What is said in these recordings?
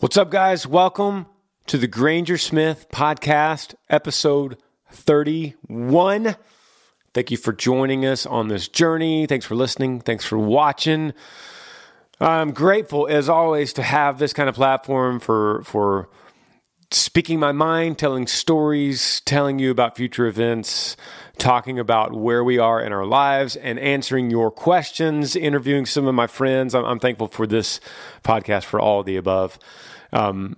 What's up, guys? Welcome to the Granger Smith Podcast, episode 31. Thank you for joining us on this journey. Thanks for listening. Thanks for watching. I'm grateful, as always, to have this kind of platform for for speaking my mind, telling stories, telling you about future events, talking about where we are in our lives, and answering your questions, interviewing some of my friends. I'm, I'm thankful for this podcast for all of the above. Um,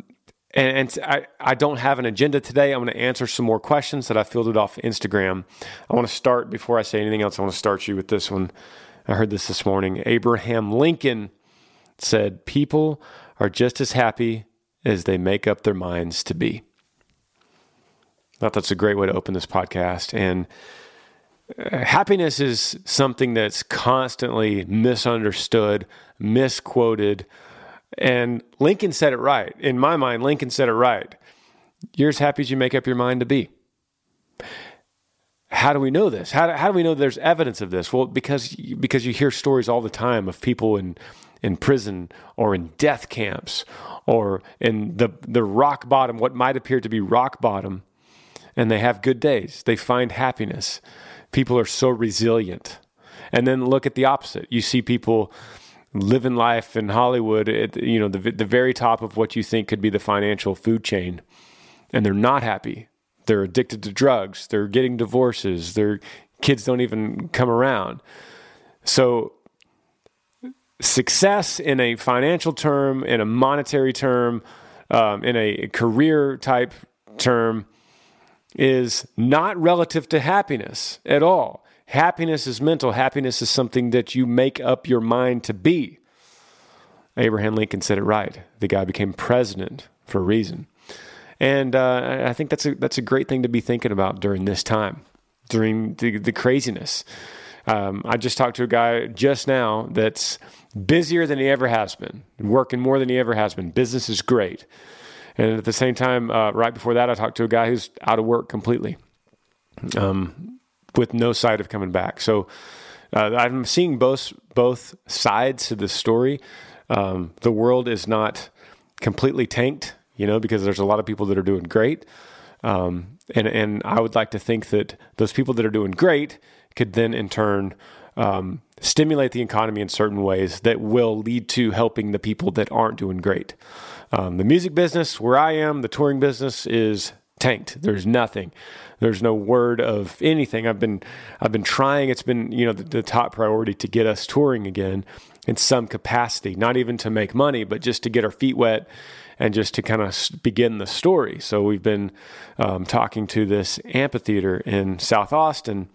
and, and I, I don't have an agenda today. I'm going to answer some more questions that I fielded off Instagram. I want to start, before I say anything else, I want to start you with this one. I heard this this morning. Abraham Lincoln said, People are just as happy as they make up their minds to be. I thought that's a great way to open this podcast. And uh, happiness is something that's constantly misunderstood, misquoted, and Lincoln said it right. In my mind, Lincoln said it right. You're as happy as you make up your mind to be. How do we know this? How do, how do we know there's evidence of this? Well, because because you hear stories all the time of people in in prison or in death camps or in the the rock bottom, what might appear to be rock bottom, and they have good days. They find happiness. People are so resilient. And then look at the opposite. You see people living life in Hollywood at you know the the very top of what you think could be the financial food chain, and they're not happy. They're addicted to drugs. They're getting divorces. Their kids don't even come around. So success in a financial term, in a monetary term, um, in a career type term, is not relative to happiness at all. Happiness is mental. Happiness is something that you make up your mind to be. Abraham Lincoln said it right. The guy became president for a reason. And uh, I think that's a, that's a great thing to be thinking about during this time, during the, the craziness. Um, I just talked to a guy just now that's busier than he ever has been, working more than he ever has been. Business is great. And at the same time, uh, right before that, I talked to a guy who's out of work completely. Um, with no sight of coming back. So uh, I'm seeing both both sides to this story. Um, the world is not completely tanked, you know, because there's a lot of people that are doing great. Um, and and I would like to think that those people that are doing great could then in turn um, stimulate the economy in certain ways that will lead to helping the people that aren't doing great. Um, the music business, where I am, the touring business is tanked. There's nothing. There's no word of anything. I've been I've been trying. It's been you know the, the, top priority to get us touring again in some capacity. Not even to make money, but just to get our feet wet and just to kind of begin the story. So we've been um, talking to this amphitheater in South Austin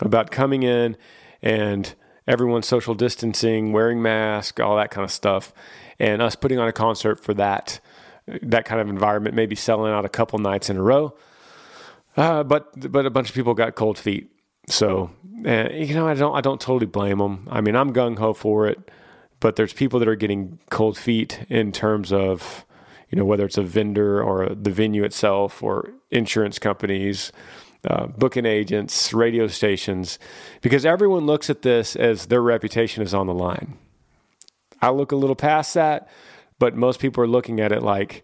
about coming in and everyone social distancing, wearing masks, all that kind of stuff, and us putting on a concert for that that kind of environment, maybe selling out a couple nights in a row. Uh, but but a bunch of people got cold feet. So you know, I don't I don't totally blame them. I mean, I'm gung ho for it, but there's people that are getting cold feet in terms of you know whether it's a vendor or the venue itself or insurance companies. Uh, booking agents, radio stations, because everyone looks at this as their reputation is on the line. I look a little past that, but most people are looking at it like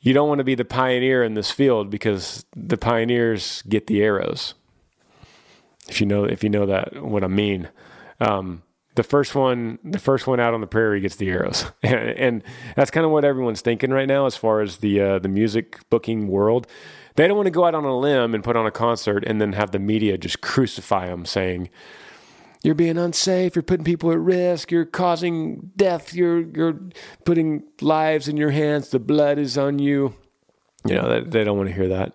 you don't want to be the pioneer in this field because the pioneers get the arrows. If you know, if you know that what I mean, um, the first one, the first one out on the prairie gets the arrows, and, that's kind of what everyone's thinking right now as far as the uh, the music booking world. They don't want to go out on a limb and put on a concert and then have the media just crucify them, saying, you're being unsafe, you're putting people at risk, you're causing death, you're you're putting lives in your hands, the blood is on you. You know, they, they don't want to hear that.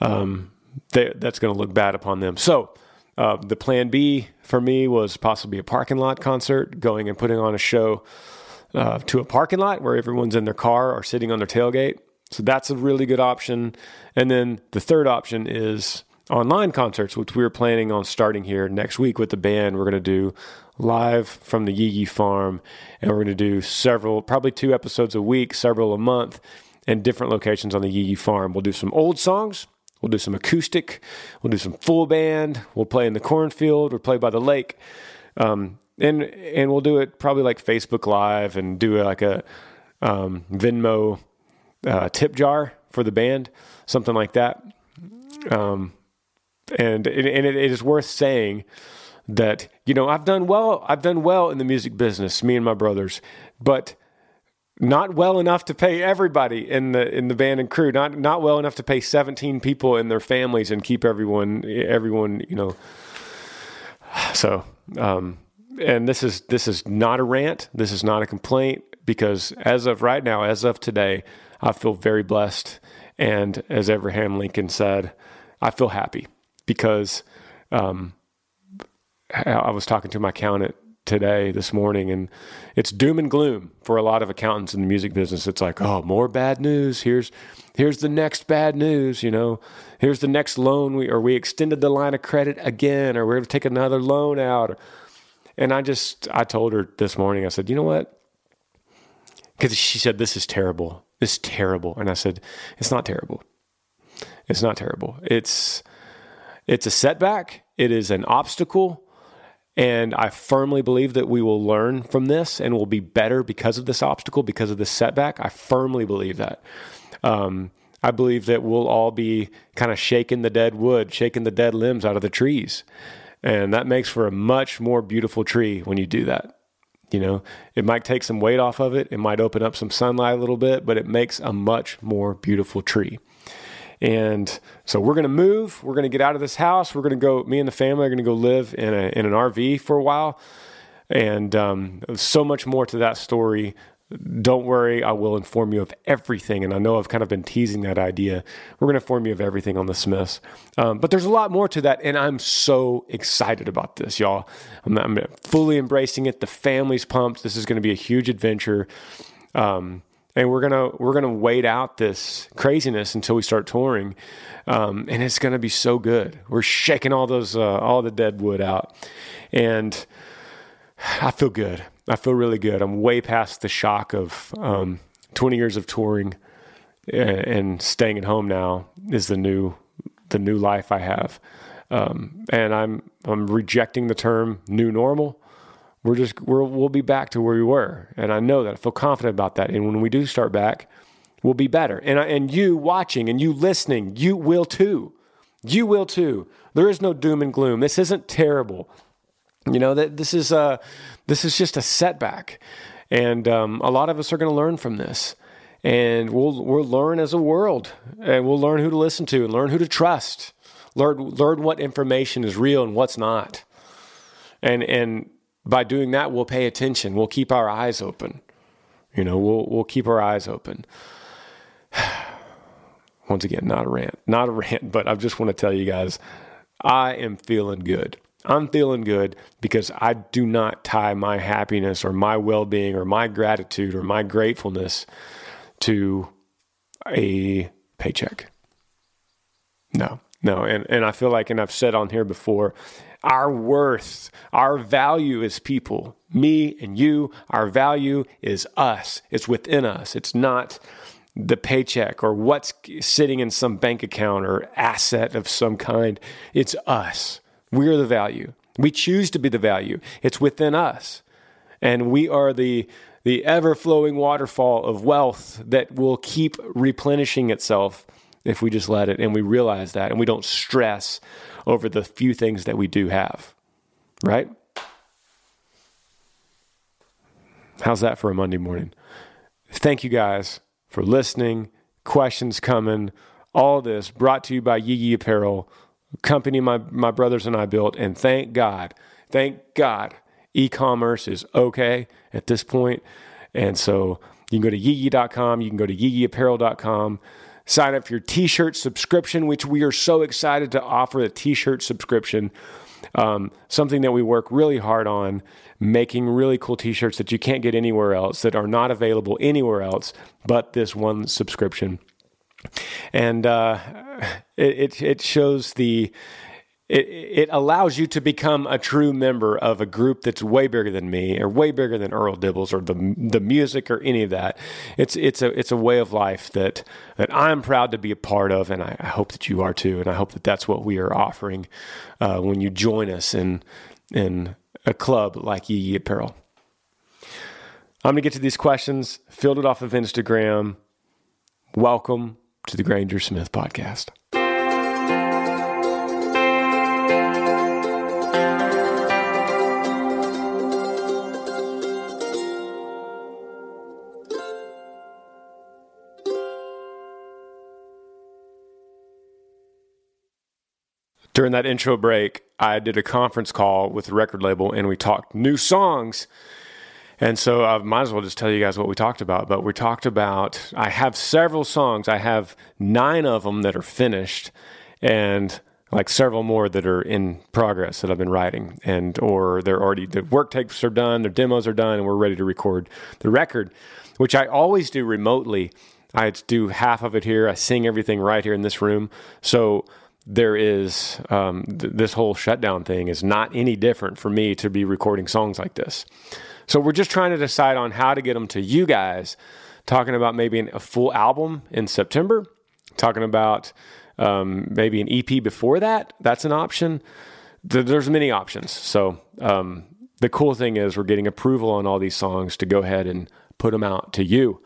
Um, they, that's going to look bad upon them. So, uh, the plan B for me was possibly a parking lot concert, going and putting on a show uh, to a parking lot where everyone's in their car or sitting on their tailgate. So that's a really good option. And then the third option is online concerts, which we're planning on starting here next week with the band. We're going to do live from the Yee Yee Farm, and we're going to do several, probably two episodes a week, several a month, in different locations on the Yee Yee Farm. We'll do some old songs. We'll do some acoustic. We'll do some full band. We'll play in the cornfield. We'll play by the lake. Um, and and we'll do it probably like Facebook Live and do like a um, Venmo uh, tip jar for the band, something like that. Um, and and it, it is worth saying that you know I've done well. I've done well in the music business, me and my brothers, but not well enough to pay everybody in the in the band and crew. Not not well enough to pay 17 people and their families and keep everyone everyone you know. So, um, and this is this is not a rant. This is not a complaint because as of right now, as of today, I feel very blessed. And as Abraham Lincoln said, I feel happy because um, I was talking to my accountant today, this morning, and it's doom and gloom for a lot of accountants in the music business. It's like, oh, more bad news. Here's here's the next bad news. You know, here's the next loan we or we extended the line of credit again, or we're going to take another loan out. And I just I told her this morning. I said, you know what? Because she said this is terrible. This is terrible, and I said it's not terrible. It's not terrible. It's it's a setback. It is an obstacle and I firmly believe that we will learn from this and will be better because of this obstacle, because of this setback. I firmly believe that. Um, I believe that we'll all be kind of shaking the dead wood, shaking the dead limbs out of the trees. And that makes for a much more beautiful tree when you do that. You know, it might take some weight off of it, it might open up some sunlight a little bit, but it makes a much more beautiful tree. And so we're going to move. We're going to get out of this house. We're going to go, me and the family are going to go live in, a, in an RV for a while. And um, so much more to that story. Don't worry, I will inform you of everything. And I know I've kind of been teasing that idea. We're going to inform you of everything on the Smiths. Um, but there's a lot more to that. And I'm so excited about this, y'all. I'm, I'm fully embracing it. The family's pumped. This is going to be a huge adventure. Um, and we're gonna we're gonna wait out this craziness until we start touring, um, and it's gonna be so good. We're shaking all those uh, all the dead wood out, and I feel good. I feel really good. I'm way past the shock of um, 20 years of touring and, and, staying at home. Now is the new the new life I have, um, and I'm I'm rejecting the term new normal we're just we will be back to where we were, and I know that I feel confident about that. And when we do start back, we'll be better. And I, and you watching and you listening, you will too. You will too. There is no doom and gloom. This isn't terrible. You know that this is a this is just a setback, and um, a lot of us are going to learn from this, and we'll we'll learn as a world, and we'll learn who to listen to and learn who to trust, learn learn what information is real and what's not, and and by doing that, we'll pay attention. We'll keep our eyes open. You know, we'll we'll keep our eyes open. Once again, not a rant, not a rant, but I just want to tell you guys, I am feeling good. I'm feeling good because I do not tie my happiness or my well being or my gratitude or my gratefulness to a paycheck. No, no. And, and I feel like, and I've said on here before, our worth, our value as people, me and you, our value is us. It's within us. It's not the paycheck or what's sitting in some bank account or asset of some kind. It's us. We're the value. We choose to be the value. It's within us. And we are the the ever flowing waterfall of wealth that will keep replenishing itself if we just let it and we realize that and we don't stress over the few things that we do have. Right? How's that for a Monday morning? Thank you guys for listening. Questions coming. All this brought to you by Yee Yee Apparel, company my, my brothers and I built. And thank God, thank God, e commerce is okay at this point. And so you can go to yeeyee.com, you can go to yeeyeeapparel.com. Sign up for your t shirt subscription, which we are so excited to offer the t shirt subscription. Um, something that we work really hard on, making really cool t shirts that you can't get anywhere else, that are not available anywhere else but this one subscription. And uh, it, it shows the it, it allows you to become a true member of a group that's way bigger than me or way bigger than Earl Dibbles or the the music or any of that. It's it's a it's a way of life that that I'm proud to be a part of, and I, I hope that you are too. And I hope that that's what we are offering uh, when you join us in in a club like Yee Yee Apparel. I'm to get to these questions, filled it off of Instagram. Welcome to the Granger Smith podcast. During that intro break, I did a conference call with the record label and we talked new songs and so I might as well just tell you guys what we talked about. But we talked about, I have several songs. I have nine of them that are finished and like several more that are in progress that I've been writing and or they're already the work tapes are done, their demos are done and we're ready to record the record, which I always do remotely. I do half of it here. I sing everything right here in this room. So there is um, th- this whole shutdown thing is not any different for me to be recording songs like this. So we're just trying to decide on how to get them to you guys. Talking about maybe a full album in September. Talking about um, maybe an EP before that. That's an option. There's many options. So um, the cool thing is we're getting approval on all these songs to go ahead and put them out to you.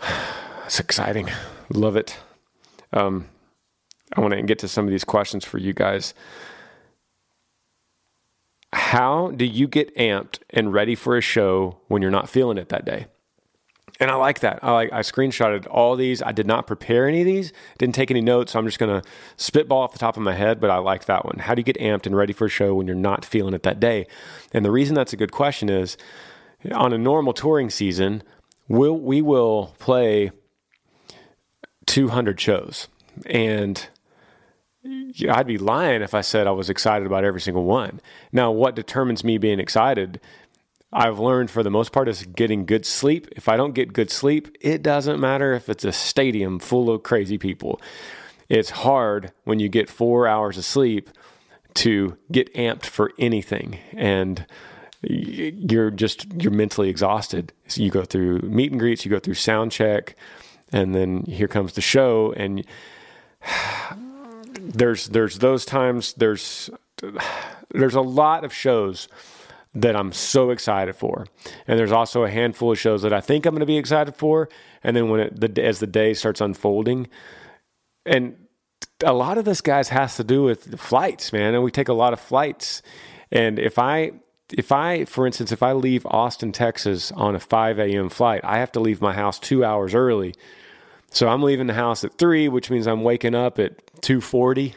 It's exciting. Love it. Um, I want to get to some of these questions for you guys how do you get amped and ready for a show when you're not feeling it that day? And I like that. I like I screenshotted all these. I did not prepare any of these. Didn't take any notes. So I'm just gonna spitball off the top of my head. But I like that one. How do you get amped and ready for a show when you're not feeling it that day? And the reason that's a good question is, on a normal touring season, we'll, we will play 200 shows, and I'd be lying if I said I was excited about every single one. Now, what determines me being excited? I've learned for the most part is getting good sleep. If I don't get good sleep, it doesn't matter if it's a stadium full of crazy people. It's hard when you get four hours of sleep to get amped for anything. And you're just, you're mentally exhausted. So you go through meet and greets, you go through sound check, and then here comes the show. And there's there's those times there's there's a lot of shows that I'm so excited for, and there's also a handful of shows that I think I'm going to be excited for, and then when it the as the day starts unfolding, and a lot of this guys has to do with flights, man, and we take a lot of flights, and if I if I, for instance, if I leave Austin, Texas on a 5 a.m. flight, I have to leave my house two hours early so I'm leaving the house at three, which means I'm waking up at 2:40,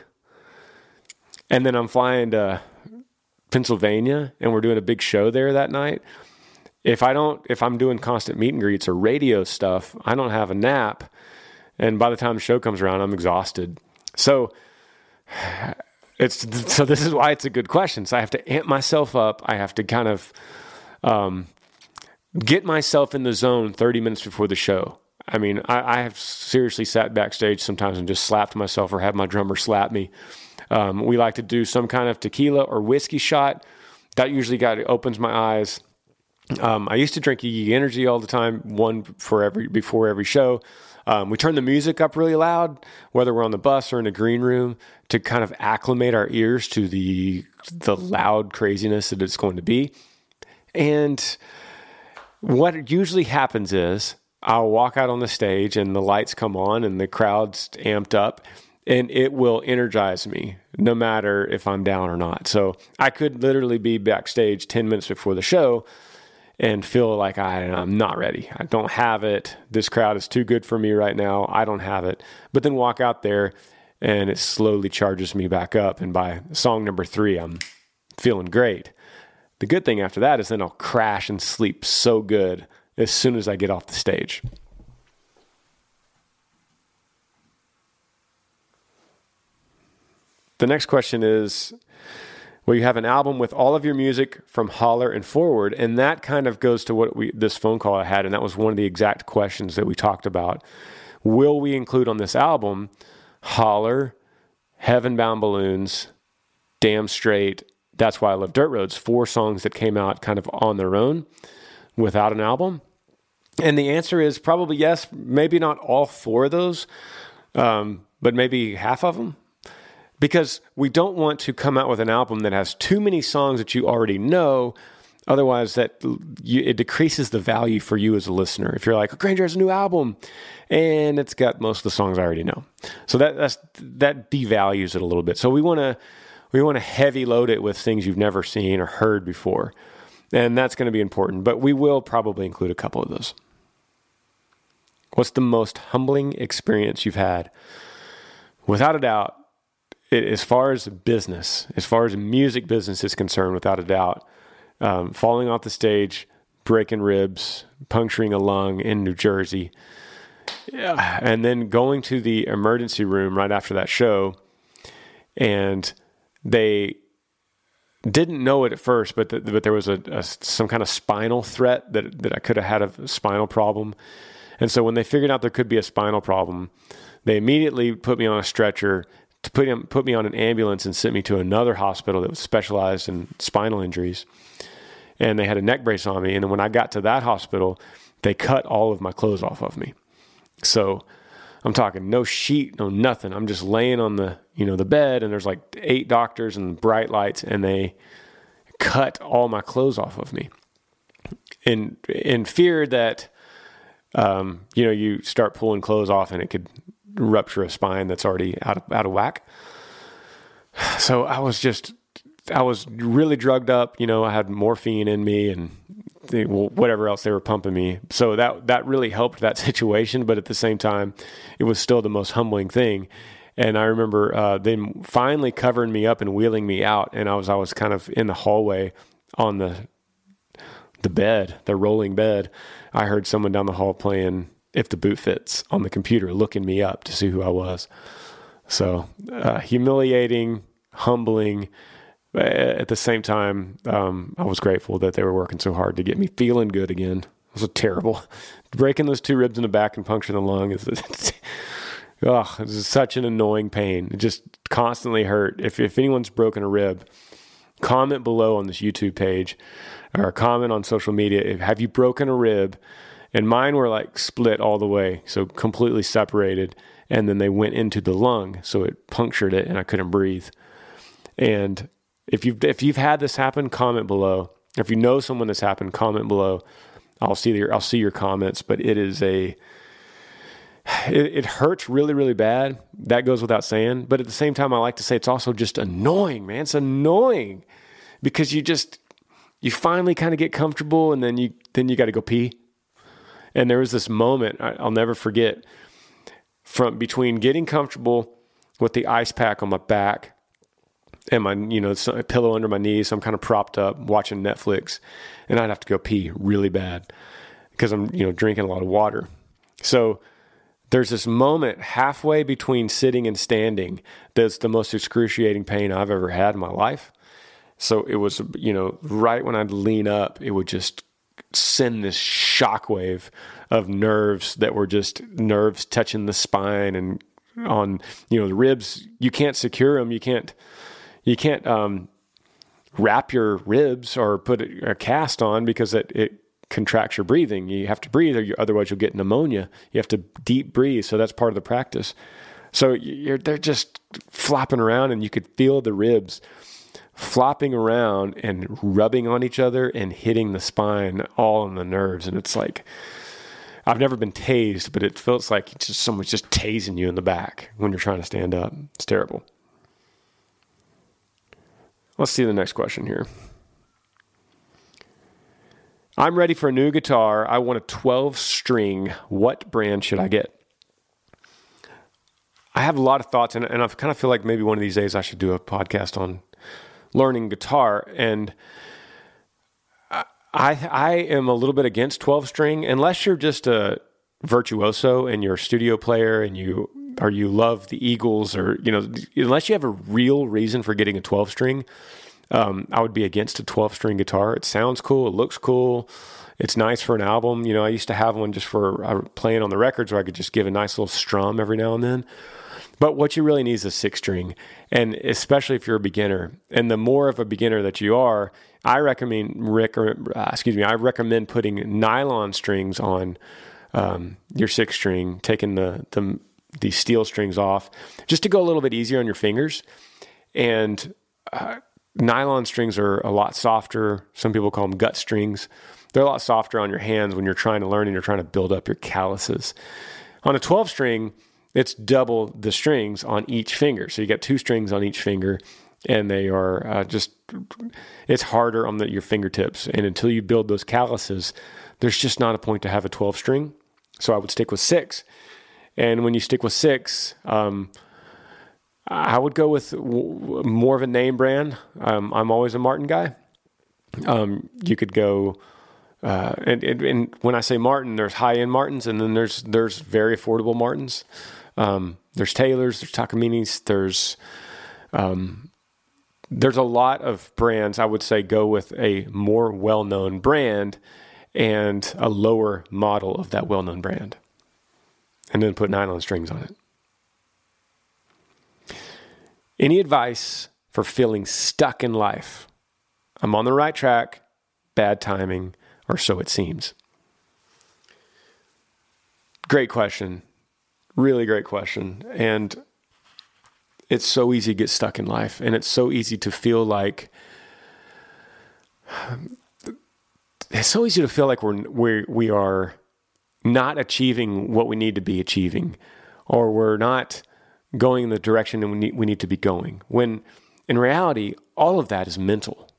and then I'm flying to Pennsylvania, and we're doing a big show there that night. If I don't, if I'm doing constant meet and greets or radio stuff, I don't have a nap, and by the time the show comes around, I'm exhausted. So it's so this is why it's a good question. So I have to amp myself up. I have to kind of um, get myself in the zone 30 minutes before the show. I mean, I, I, have seriously sat backstage sometimes and just slapped myself or had my drummer slap me. Um, we like to do some kind of tequila or whiskey shot. That usually got opens my eyes. Um, I used to drink Yee Energy all the time, one for every before every show. Um, we turn the music up really loud, whether we're on the bus or in a green room, to kind of acclimate our ears to the the loud craziness that it's going to be. And what usually happens is I'll walk out on the stage and the lights come on and the crowd's amped up and it will energize me no matter if I'm down or not. So I could literally be backstage 10 minutes before the show and feel like I, am not ready. I don't have it. This crowd is too good for me right now. I don't have it. But then walk out there and it slowly charges me back up. And by song number three, I'm feeling great. The good thing after that is then I'll crash and sleep so good as soon as I get off the stage. The next question is well, you have an album with all of your music from Holler and forward, and that kind of goes to what we this phone call I had, and that was one of the exact questions that we talked about. Will we include on this album Holler, Heaven Bound Balloons, Damn Straight, That's Why I Love Dirt Roads, four songs that came out kind of on their own without an album? And the answer is probably yes, maybe not all four of those, um, but maybe half of them. Because we don't want to come out with an album that has too many songs that you already know Otherwise, that you, it decreases the value for you as a listener. If you're like, Granger has a new album, and it's got most of the songs I already know, so that that devalues it a little bit. So we want to we want to heavy load it with things you've never seen or heard before, and that's going to be important. But we will probably include a couple of those. What's the most humbling experience you've had? Without a doubt, it, as far as business, as far as music business is concerned, without a doubt um, falling off the stage, breaking ribs, puncturing a lung in New Jersey, yeah, and then going to the emergency room right after that show, and they didn't know it at first, but the, but there was a, a, some kind of spinal threat that that I could have had a spinal problem, and so when they figured out there could be a spinal problem, they immediately put me on a stretcher to put him, put me on an ambulance and sent me to another hospital that was specialized in spinal injuries and they had a neck brace on me. And then when I got to that hospital, they cut all of my clothes off of me. So I'm talking no sheet, no nothing. I'm just laying on the, you know, the bed and there's like eight doctors and bright lights and they cut all my clothes off of me. In in fear that um, you know, you start pulling clothes off and it could rupture a spine that's already out of out of whack. So I was just I was really drugged up. You know, I had morphine in me and whatever else they were pumping me. So that that really helped that situation. But at the same time, it was still the most humbling thing. And I remember uh, them finally covering me up and wheeling me out. And I was I was kind of in the hallway on the the bed, the rolling bed. I heard someone down the hall playing "If the Boot Fits" on the computer, looking me up to see who I was. So uh, humiliating, humbling at the same time, um, I was grateful that they were working so hard to get me feeling good again. It was a terrible breaking those two ribs in the back and puncturing the lung is. oh, it's such an annoying pain. It just constantly hurt. If if anyone's broken a rib, comment below on this YouTube page or comment on social media. If, have you broken a rib? And mine were like split all the way, so completely separated. And then they went into the lung, so it punctured it, and I couldn't breathe. And if you've if you've had this happen, comment below. If you know someone that's happened, comment below. I'll see your I'll see your comments. But it is a it, it, hurts really really bad. That goes without saying. But at the same time, I like to say it's also just annoying, man. It's annoying because you just you finally kind of get comfortable, and then you then you got to go pee. And there was this moment I, I'll never forget from between getting comfortable with the ice pack on my back and my you know a pillow under my knees so i'm kind of propped up watching netflix and i'd have to go pee really bad because i'm you know drinking a lot of water. So there's this moment halfway between sitting and standing that's the most excruciating pain i've ever had in my life. So it was you know right when i'd lean up it would just send this shockwave of nerves that were just nerves touching the spine and on you know the ribs. You can't secure them you can't you can't um, wrap your ribs or put a cast on because it, it contracts your breathing. You have to breathe, or you, otherwise you'll get pneumonia. You have to deep breathe, so that's part of the practice. So they're just flopping around, and you could feel the ribs flopping around and rubbing on each other and hitting the spine, all on the nerves. And it's like I've never been tased, but it feels like just someone's just tasing you in the back when you're trying to stand up. It's terrible. Let's see the next question here. I'm ready for a new guitar. I want a 12 string. What brand should I get? I have a lot of thoughts, and, and I kind of feel like maybe one of these days I should do a podcast on learning guitar. And I, I am a little bit against 12 string, unless you're just a virtuoso and you're a studio player and you or you love the Eagles, or you know, unless you have a real reason for getting a 12 string, um, I would be against a 12 string guitar. It sounds cool, it looks cool, it's nice for an album. You know, I used to have one just for uh, playing on the records where I could just give a nice little strum every now and then. But what you really need is a six string, and especially if you're a beginner. And the more of a beginner that you are, I recommend Rick, or, uh, excuse me, I recommend putting nylon strings on um, your six string, taking the the the steel strings off, just to go a little bit easier on your fingers. And uh, nylon strings are a lot softer. Some people call them gut strings. They're a lot softer on your hands when you're trying to learn and you're trying to build up your calluses. On a 12 string, it's double the strings on each finger. So you get two strings on each finger, and they are uh, just, it's harder on the, your fingertips. And until you build those calluses, there's just not a point to have a 12 string. So I would stick with six. And when you stick with six, um, I would go with more of a name brand. Um, I'm always a Martin guy. Um, you could go, uh, and, and, and, when I say Martin, there's high end Martins, and then there's there's very affordable Martins. Um, there's Taylors, there's Takamines, there's um, there's a lot of brands. I would say go with a more well known brand and a lower model of that well known brand, and then put nylon strings on it. Any advice for feeling stuck in life? I'm on the right track, bad timing, or so it seems. Great question. Really great question. And it's so easy to get stuck in life, and it's so easy to feel like it's so easy to feel like we're we we are not achieving what we need to be achieving, or we're not going in the direction that we need, we need to be going. When in reality, all of that is mental.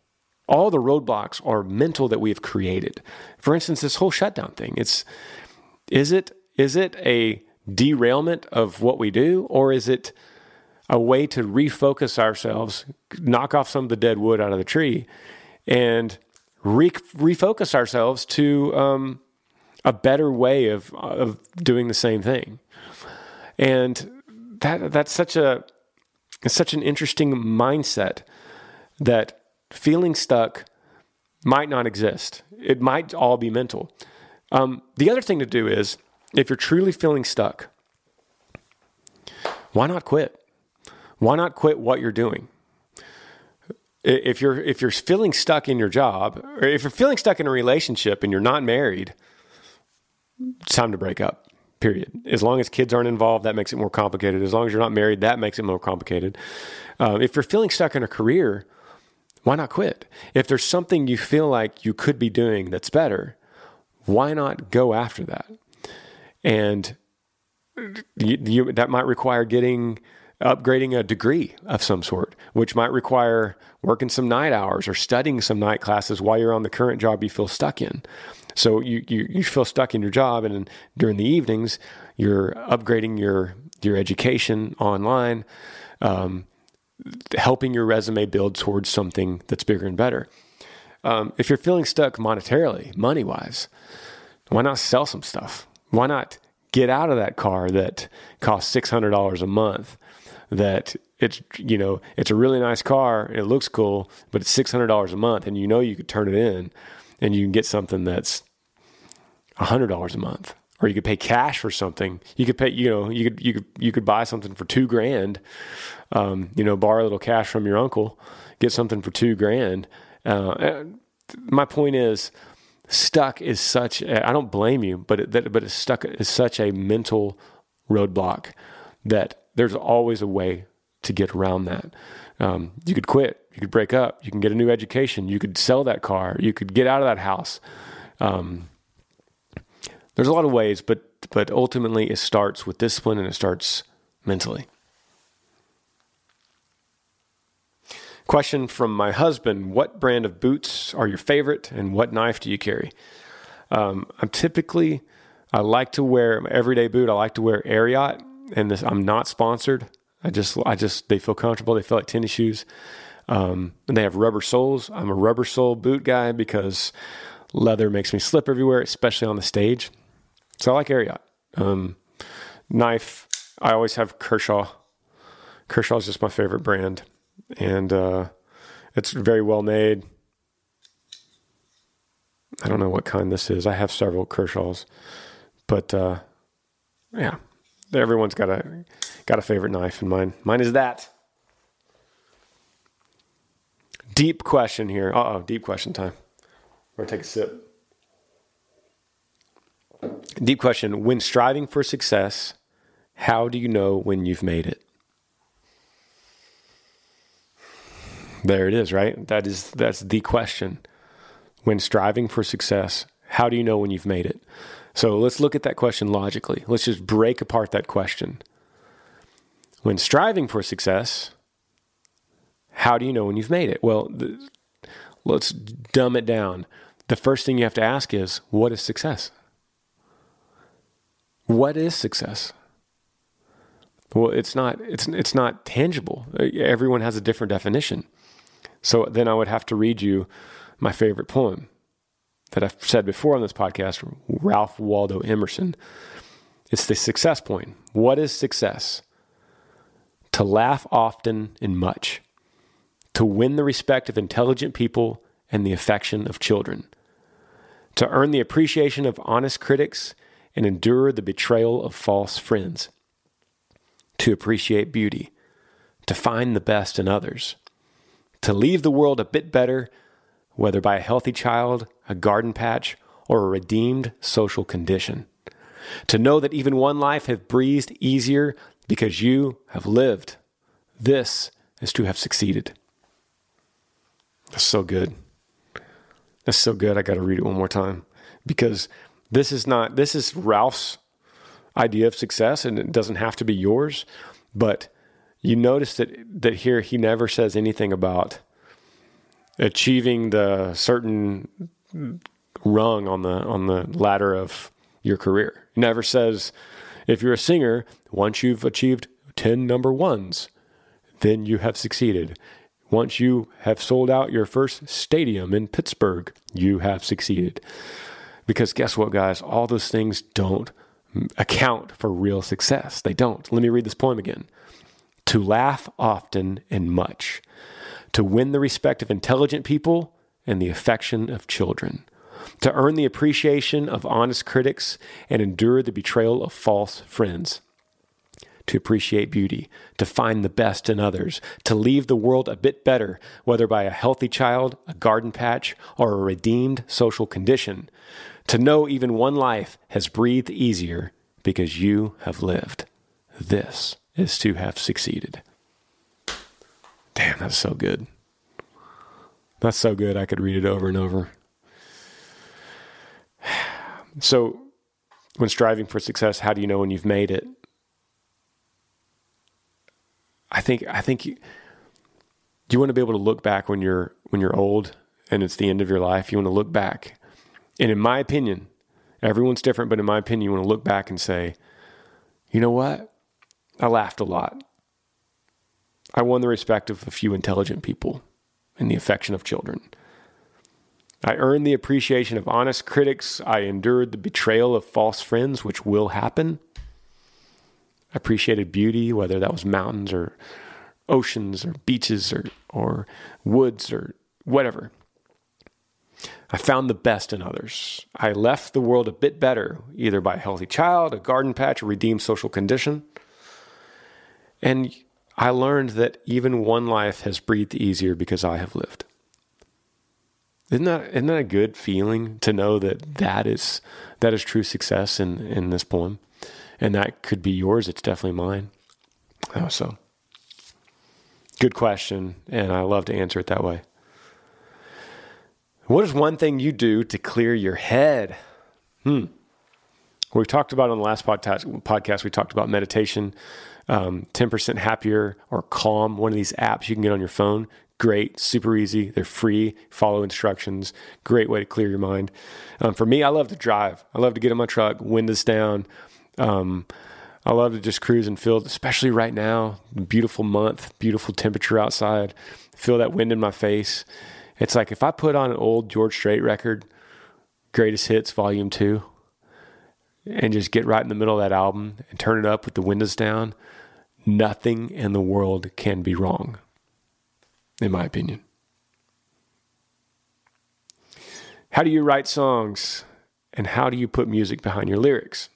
All the roadblocks are mental that we have created. For instance, this whole shutdown thing. It's is it is it a derailment of what we do, or is it a way to refocus ourselves, knock off some of the dead wood out of the tree, and re- refocus ourselves to um, a better way of of doing the same thing? And that that's such a it's such an interesting mindset that feeling stuck might not exist. It might all be mental. Um, the other thing to do is if you're truly feeling stuck, why not quit? Why not quit what you're doing? If you're if you're feeling stuck in your job, or if you're feeling stuck in a relationship and you're not married, it's time to break up period. As long as kids aren't involved, that makes it more complicated. As long as you're not married, that makes it more complicated. Uh, if you're feeling stuck in a career, why not quit? If there's something you feel like you could be doing that's better, why not go after that? And you, you, that might require getting upgrading a degree of some sort, which might require working some night hours or studying some night classes while you're on the current job you feel stuck in. So you, you, you feel stuck in your job, and during the evenings, you're upgrading your your education online, um, helping your resume build towards something that's bigger and better. Um, if you're feeling stuck monetarily, money wise, why not sell some stuff? Why not get out of that car that costs six hundred dollars a month? That it's you know it's a really nice car, it looks cool, but it's six hundred dollars a month, and you know you could turn it in, and you can get something that's $100 a month or you could pay cash for something. You could pay, you know, you could you could you could buy something for two grand. Um, you know, borrow a little cash from your uncle, get something for two grand. Uh, my point is, stuck is such. I don't blame you, but it, that but it's stuck is such a mental roadblock that there's always a way to get around that. Um, you could quit. You could break up. You can get a new education. You could sell that car. You could get out of that house. Um, there's a lot of ways, but but ultimately it starts with discipline and it starts mentally. Question from my husband What brand of boots are your favorite and what knife do you carry? Um, I'm typically, I like to wear everyday boot. I like to wear Ariat, and this, I'm not sponsored. I just, I just, they feel comfortable. They feel like tennis shoes. Um, and they have rubber soles. I'm a rubber sole boot guy because leather makes me slip everywhere, especially on the stage. So I like Ariat. Um, knife, I always have Kershaw. Kershaw is just my favorite brand, and uh, it's very well made. I don't know what kind this is. I have several Kershaws, but uh, yeah, everyone's got a got a favorite knife, and mine mine is that. Deep question here. Uh oh, deep question time. We're gonna take a sip. Deep question. When striving for success, how do you know when you've made it? There it is, right? That is that's the question. When striving for success, how do you know when you've made it? So let's look at that question logically. Let's just break apart that question. When striving for success, how do you know when you've made it? Well, the, let's dumb it down. The first thing you have to ask is what is success? What is success? Well, it's not it's it's not tangible. Everyone has a different definition. So then I would have to read you my favorite poem that I've said before on this podcast, Ralph Waldo Emerson. It's the success point. What is success? To laugh often and much, to win the respect of intelligent people and the affection of children, to earn the appreciation of honest critics and endure the betrayal of false friends, to appreciate beauty, to find the best in others, to leave the world a bit better, whether by a healthy child, a garden patch, or a redeemed social condition. To know that even one life has breathed easier because you have lived. This is to have succeeded. That's so good. That's so good. I got to read it one more time because this is not, this is Ralph's idea of success and it doesn't have to be yours. But you notice that, that here he never says anything about achieving the certain rung on the on the ladder of your career. He never says if you're a singer, once you've achieved 10 number ones, then you have succeeded. Once you have sold out your first stadium in Pittsburgh, you have succeeded. Because guess what, guys? All those things don't account for real success. They don't. Let me read this poem again. To laugh often and much, to win the respect of intelligent people and the affection of children, to earn the appreciation of honest critics and endure the betrayal of false friends to appreciate beauty, to find the best in others, to leave the world a bit better, whether by a healthy child, a garden patch, or a redeemed social condition, to know even one life has breathed easier because you have lived. This is to have succeeded. Damn, that's so good. That's so good. I could read it over and over. So, when striving for success, how do you know when you've made it? I think I think you, you want to be able to look back when you're when you're old and it's the end of your life. You want to look back, and in my opinion, everyone's different, but in my opinion, you want to look back and say, you know what? I laughed a lot. I won the respect of a few intelligent people and the affection of children. I earned the appreciation of honest critics. I endured the betrayal of false friends, which will happen appreciated beauty, whether that was mountains or oceans or beaches or, or woods or whatever. I found the best in others. I left the world a bit better, either by a healthy child, a garden patch, a redeemed social condition. And I learned that even one life has breathed easier because I have lived. Isn't that, isn't that a good feeling to know that that is, that is true success in, in this poem? And that could be yours. It's definitely mine. Oh, so good question, and I love to answer it that way. What is one thing you do to clear your head? Hmm. We talked about on the last podcast. We talked about meditation, um, ten percent happier or calm. One of these apps you can get on your phone. Great, super easy. They're free. Follow instructions. Great way to clear your mind. Um, for me, I love to drive. I love to get in my truck, windows down, um, I love to just cruise and feel, especially right now, beautiful month, beautiful temperature outside, feel that wind in my face. It's like if I put on an old George Strait record, Greatest Hits Volume 2, and just get right in the middle of that album and turn it up with the windows down, nothing in the world can be wrong, in my opinion. How do you write songs and how do you put music behind your lyrics?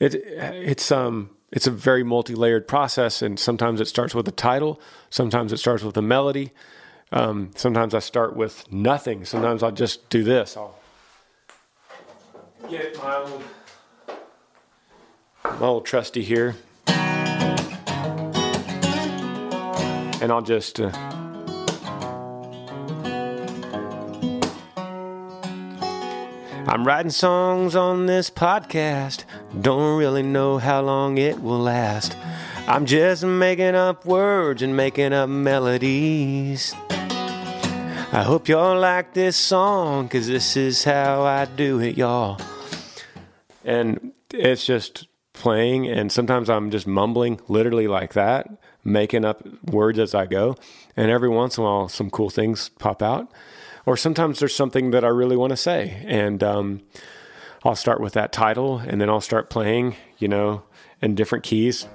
It, it's um it's a very multi-layered process, and sometimes it starts with a title, sometimes it starts with a melody, um, sometimes I start with nothing. Sometimes I'll just do this. I'll get my old my old trusty here, and I'll just uh, I'm writing songs on this podcast. Don't really know how long it will last. I'm just making up words and making up melodies. I hope y'all like this song, cause this is how I do it, y'all. And it's just playing, and sometimes I'm just mumbling literally like that, making up words as I go. And every once in a while, some cool things pop out. Or sometimes there's something that I really want to say, and um, I'll start with that title, and then I'll start playing, you know, in different keys.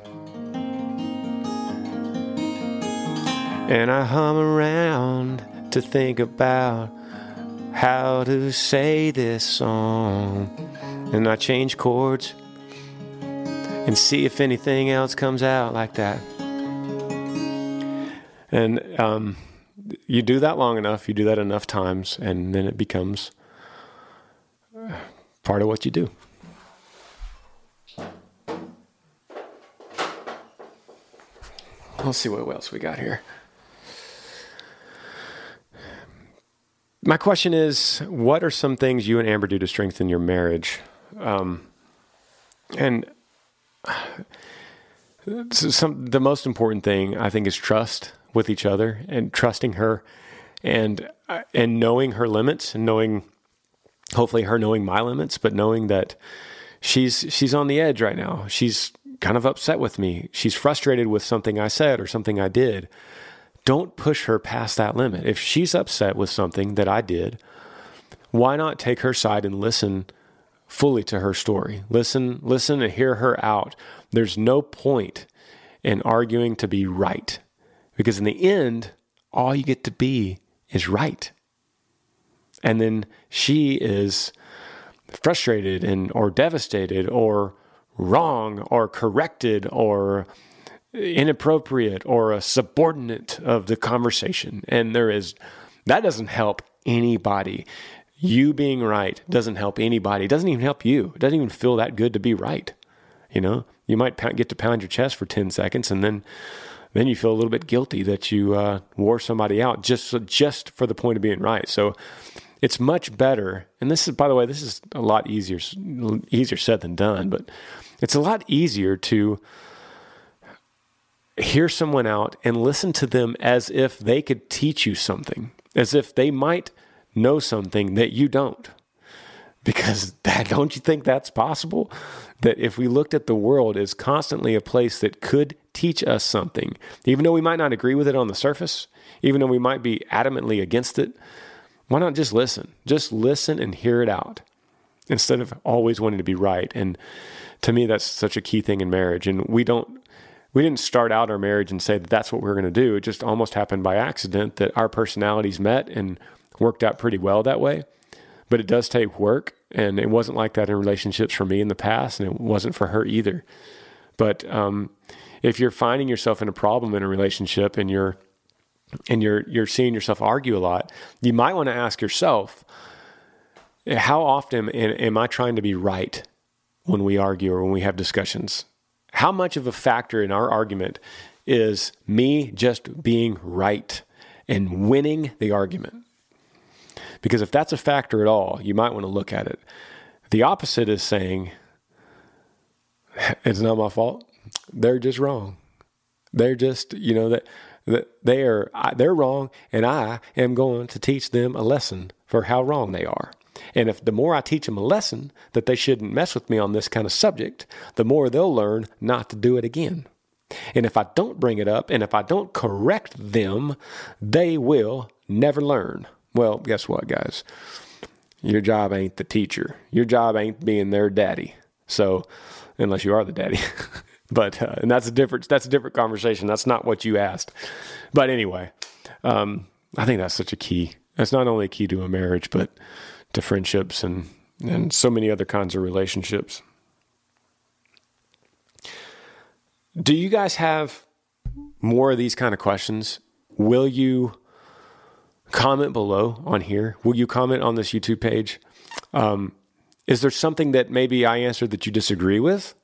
And I hum around to think about how to say this song. And I change chords and see if anything else comes out like that. And um, you do that long enough, you do that enough times, and then it becomes part of what you do. Let's see what else we got here. My question is what are some things you and Amber do to strengthen your marriage? Um, and some the most important thing I think is trust with each other and trusting her and uh, and knowing her limits and knowing hopefully her knowing my limits but knowing that she's she's on the edge right now. She's kind of upset with me. She's frustrated with something I said or something I did. Don't push her past that limit. If she's upset with something that I did why not take her side and listen fully to her story? Listen listen and hear her out. There's no point in arguing to be right because in the end, all you get to be is right. And then she is frustrated and or devastated or wrong or corrected or inappropriate or a subordinate of the conversation. And there is that doesn't help anybody. You being right doesn't help anybody. It doesn't even help you. It doesn't even feel that good to be right. You know, you might get to pound your chest for 10 seconds and then then you feel a little bit guilty that you uh, wore somebody out just just for the point of being right. So it's much better. And this is, by the way, this is a lot easier easier said than done. But it's a lot easier to hear someone out and listen to them as if they could teach you something, as if they might know something that you don't. Because that, don't you think that's possible? That if we looked at the world as constantly a place that could teach us something, even though we might not agree with it on the surface, even though we might be adamantly against it, why not just listen? Just listen and hear it out instead of always wanting to be right. And to me, that's such a key thing in marriage. And we don't, we didn't start out our marriage and say that that's what we're going to do. It just almost happened by accident that our personalities met and worked out pretty well that way. But it does take work. And it wasn't like that in relationships for me in the past, and it wasn't for her either. But um, if you're finding yourself in a problem in a relationship and you're and you're you're seeing yourself argue a lot, you might want to ask yourself, how often am I trying to be right when we argue or when we have discussions? How much of a factor in our argument is me just being right and winning the argument? Because if that's a factor at all, you might want to look at it. The opposite is saying, it's not my fault they're just wrong. They're just, you know, that, that they are, they're wrong, and I am going to teach them a lesson for how wrong they are. And if the more I teach them a lesson that they shouldn't mess with me on this kind of subject, the more they'll learn not to do it again. And if I don't bring it up and if I don't correct them, they will never learn. Well, guess what, guys? Your job ain't the teacher. Your job ain't being their daddy. So, unless you are the daddy. But uh, and that's a different that's a different conversation. That's not what you asked. But anyway, um, I think that's such a key. That's not only a key to a marriage, but to friendships and and so many other kinds of relationships. Do you guys have more of these kind of questions? Will you comment below on here? Will you comment on this YouTube page? Um, is there something that maybe I answered that you disagree with?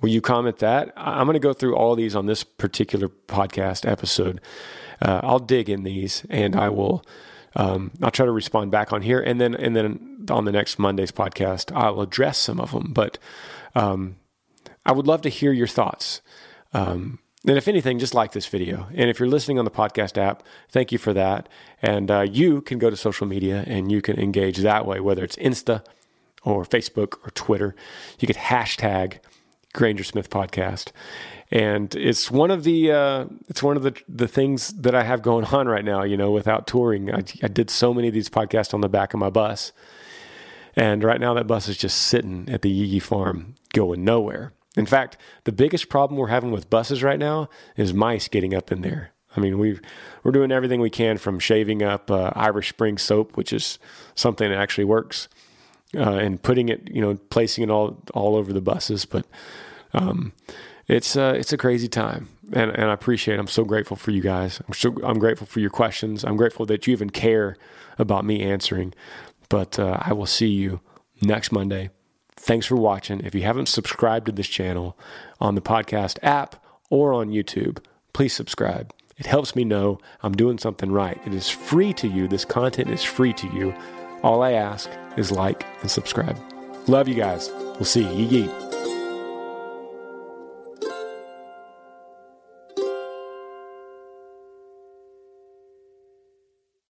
Will you comment that? I'm going to go through all these on this particular podcast episode. Uh, I'll dig in these and I will. Um, I'll try to respond back on here, and then and then on the next Monday's podcast, I'll address some of them. But um, I would love to hear your thoughts. Um, and if anything, just like this video. And if you're listening on the podcast app, thank you for that. And uh, you can go to social media and you can engage that way, whether it's Insta or Facebook or Twitter. You could hashtag Granger Smith Podcast. And it's one of the uh, it's one of the the things that I have going on right now. You know, without touring, I, I did so many of these podcasts on the back of my bus, and right now that bus is just sitting at the Yee farm, going nowhere. In fact, the biggest problem we're having with buses right now is mice getting up in there. I mean, we we're doing everything we can from shaving up uh, Irish Spring soap, which is something that actually works, uh, and putting it, you know, placing it all all over the buses. But um, it's uh, it's a crazy time, and and I appreciate. It. I'm so grateful for you guys. I'm so I'm grateful for your questions. I'm grateful that you even care about me answering. But uh, I will see you next Monday. Thanks for watching. If you haven't subscribed to this channel on the podcast app or on YouTube, please subscribe. It helps me know I'm doing something right. It is free to you. This content is free to you. All I ask is like and subscribe. Love you guys. We'll see you.